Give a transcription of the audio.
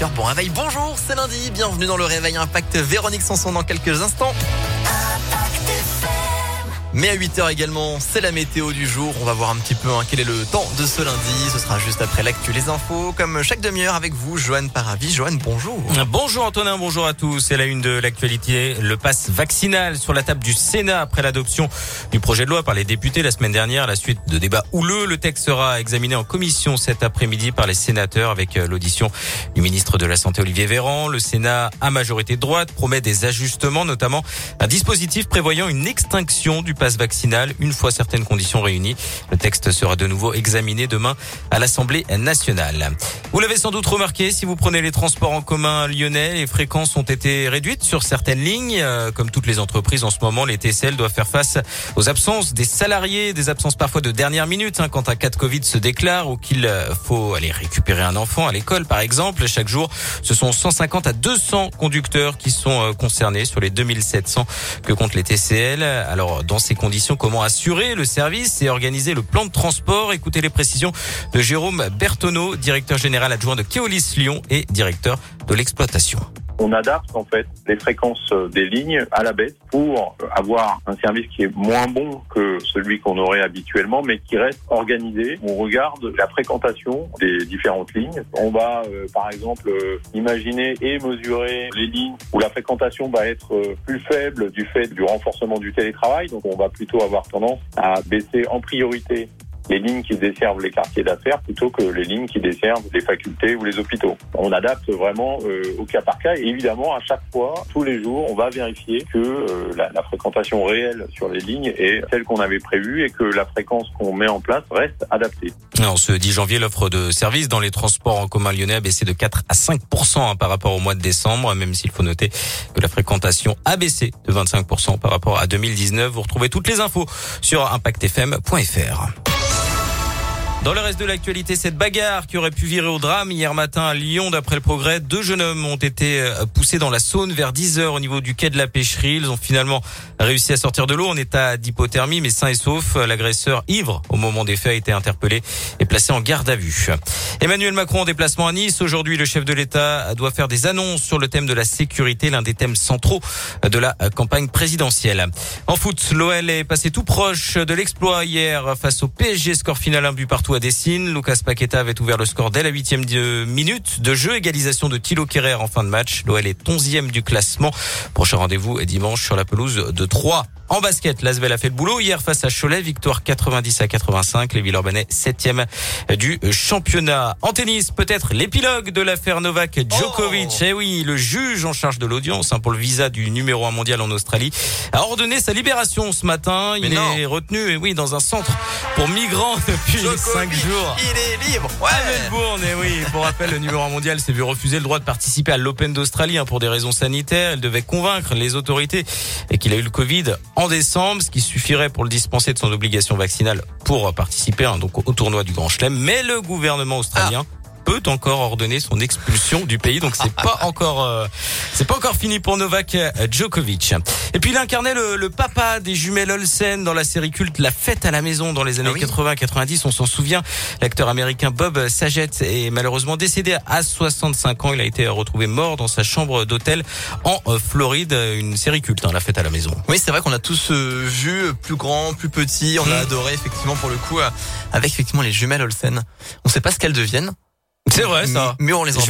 8h. Bon réveil, bonjour, c'est lundi. Bienvenue dans le réveil Impact. Véronique Sanson dans quelques instants. Mais à 8h également, c'est la météo du jour. On va voir un petit peu hein, quel est le temps de ce lundi. Ce sera juste après l'actu, les infos. Comme chaque demi-heure avec vous, Joanne Paravi. Joanne, bonjour. Bonjour Antonin, bonjour à tous. C'est la une de l'actualité. Le pass vaccinal sur la table du Sénat après l'adoption du projet de loi par les députés la semaine dernière. La suite de débats houleux. Le texte sera examiné en commission cet après-midi par les sénateurs avec euh, l'audition du ministre de la Santé Olivier Véran. Le Sénat, à majorité de droite, promet des ajustements, notamment un dispositif prévoyant une extinction du passe vaccinal une fois certaines conditions réunies. Le texte sera de nouveau examiné demain à l'Assemblée nationale. Vous l'avez sans doute remarqué, si vous prenez les transports en commun lyonnais, les fréquences ont été réduites sur certaines lignes. Euh, comme toutes les entreprises en ce moment, les TCL doivent faire face aux absences des salariés, des absences parfois de dernière minute, hein, quand un cas de Covid se déclare ou qu'il euh, faut aller récupérer un enfant à l'école, par exemple. Chaque jour, ce sont 150 à 200 conducteurs qui sont euh, concernés sur les 2700 que comptent les TCL. Alors, dans ces conditions, comment assurer le service et organiser le plan de transport. Écoutez les précisions de Jérôme Bertonneau, directeur général adjoint de Keolis Lyon et directeur de l'exploitation on adapte en fait les fréquences euh, des lignes à la baisse pour avoir un service qui est moins bon que celui qu'on aurait habituellement, mais qui reste organisé. On regarde la fréquentation des différentes lignes. On va, euh, par exemple, euh, imaginer et mesurer les lignes où la fréquentation va être plus faible du fait du renforcement du télétravail. Donc, on va plutôt avoir tendance à baisser en priorité les lignes qui desservent les quartiers d'affaires plutôt que les lignes qui desservent les facultés ou les hôpitaux. On adapte vraiment euh, au cas par cas et évidemment à chaque fois, tous les jours, on va vérifier que euh, la, la, fréquentation réelle sur les lignes est celle qu'on avait prévue et que la fréquence qu'on met en place reste adaptée. Alors, ce 10 janvier, l'offre de services dans les transports en commun lyonnais a baissé de 4 à 5 hein, par rapport au mois de décembre, même s'il faut noter que la fréquentation a baissé de 25 par rapport à 2019. Vous retrouvez toutes les infos sur impactfm.fr. Dans le reste de l'actualité, cette bagarre qui aurait pu virer au drame hier matin à Lyon, d'après le progrès, deux jeunes hommes ont été euh, poussés dans la Saône vers 10 heures au niveau du quai de la pêcherie. Ils ont finalement réussi à sortir de l'eau en état d'hypothermie, mais sain et sauf. L'agresseur ivre au moment des faits a été interpellé et placé en garde à vue. Emmanuel Macron en déplacement à Nice. Aujourd'hui, le chef de l'État doit faire des annonces sur le thème de la sécurité, l'un des thèmes centraux de la campagne présidentielle. En foot, l'OL est passé tout proche de l'exploit hier face au PSG. Score final un but partout à Dessine. Lucas Paqueta avait ouvert le score dès la huitième minute de jeu. Égalisation de Thilo Kerrer en fin de match. L'OL est onzième du classement. Prochain rendez-vous est dimanche sur la pelouse de Troyes. En basket, l'Asvel a fait le boulot hier face à Cholet, victoire 90 à 85. Les Villeurbanais septième du championnat. En tennis, peut-être l'épilogue de l'affaire Novak Djokovic. Oh. Eh oui, le juge en charge de l'audience hein, pour le visa du numéro un mondial en Australie a ordonné sa libération ce matin. Il est retenu, et eh oui, dans un centre pour migrants depuis cinq jours. Il est libre. Ouais. À Melbourne, et eh oui. Pour rappel, le numéro un mondial s'est vu refuser le droit de participer à l'Open d'Australie hein, pour des raisons sanitaires. Elle devait convaincre les autorités et qu'il a eu le Covid en décembre, ce qui suffirait pour le dispenser de son obligation vaccinale pour participer hein, donc au tournoi du Grand Chelem. Mais le gouvernement australien ah peut encore ordonner son expulsion du pays. Donc c'est pas encore euh, c'est pas encore fini pour Novak Djokovic. Et puis il incarnait le, le, papa des jumelles Olsen dans la série culte La Fête à la maison dans les années 80-90. Ah On s'en souvient. L'acteur américain Bob Saget est malheureusement décédé à 65 ans. Il a été retrouvé mort dans sa chambre d'hôtel en euh, Floride. Une série culte, hein, La Fête à la maison. Oui, c'est vrai qu'on a tous euh, vu plus grand, plus petit. On a hmm. adoré effectivement pour le coup avec effectivement les jumelles Olsen. On sait pas ce qu'elles deviennent. C'est vrai ça. Mais on les envoie.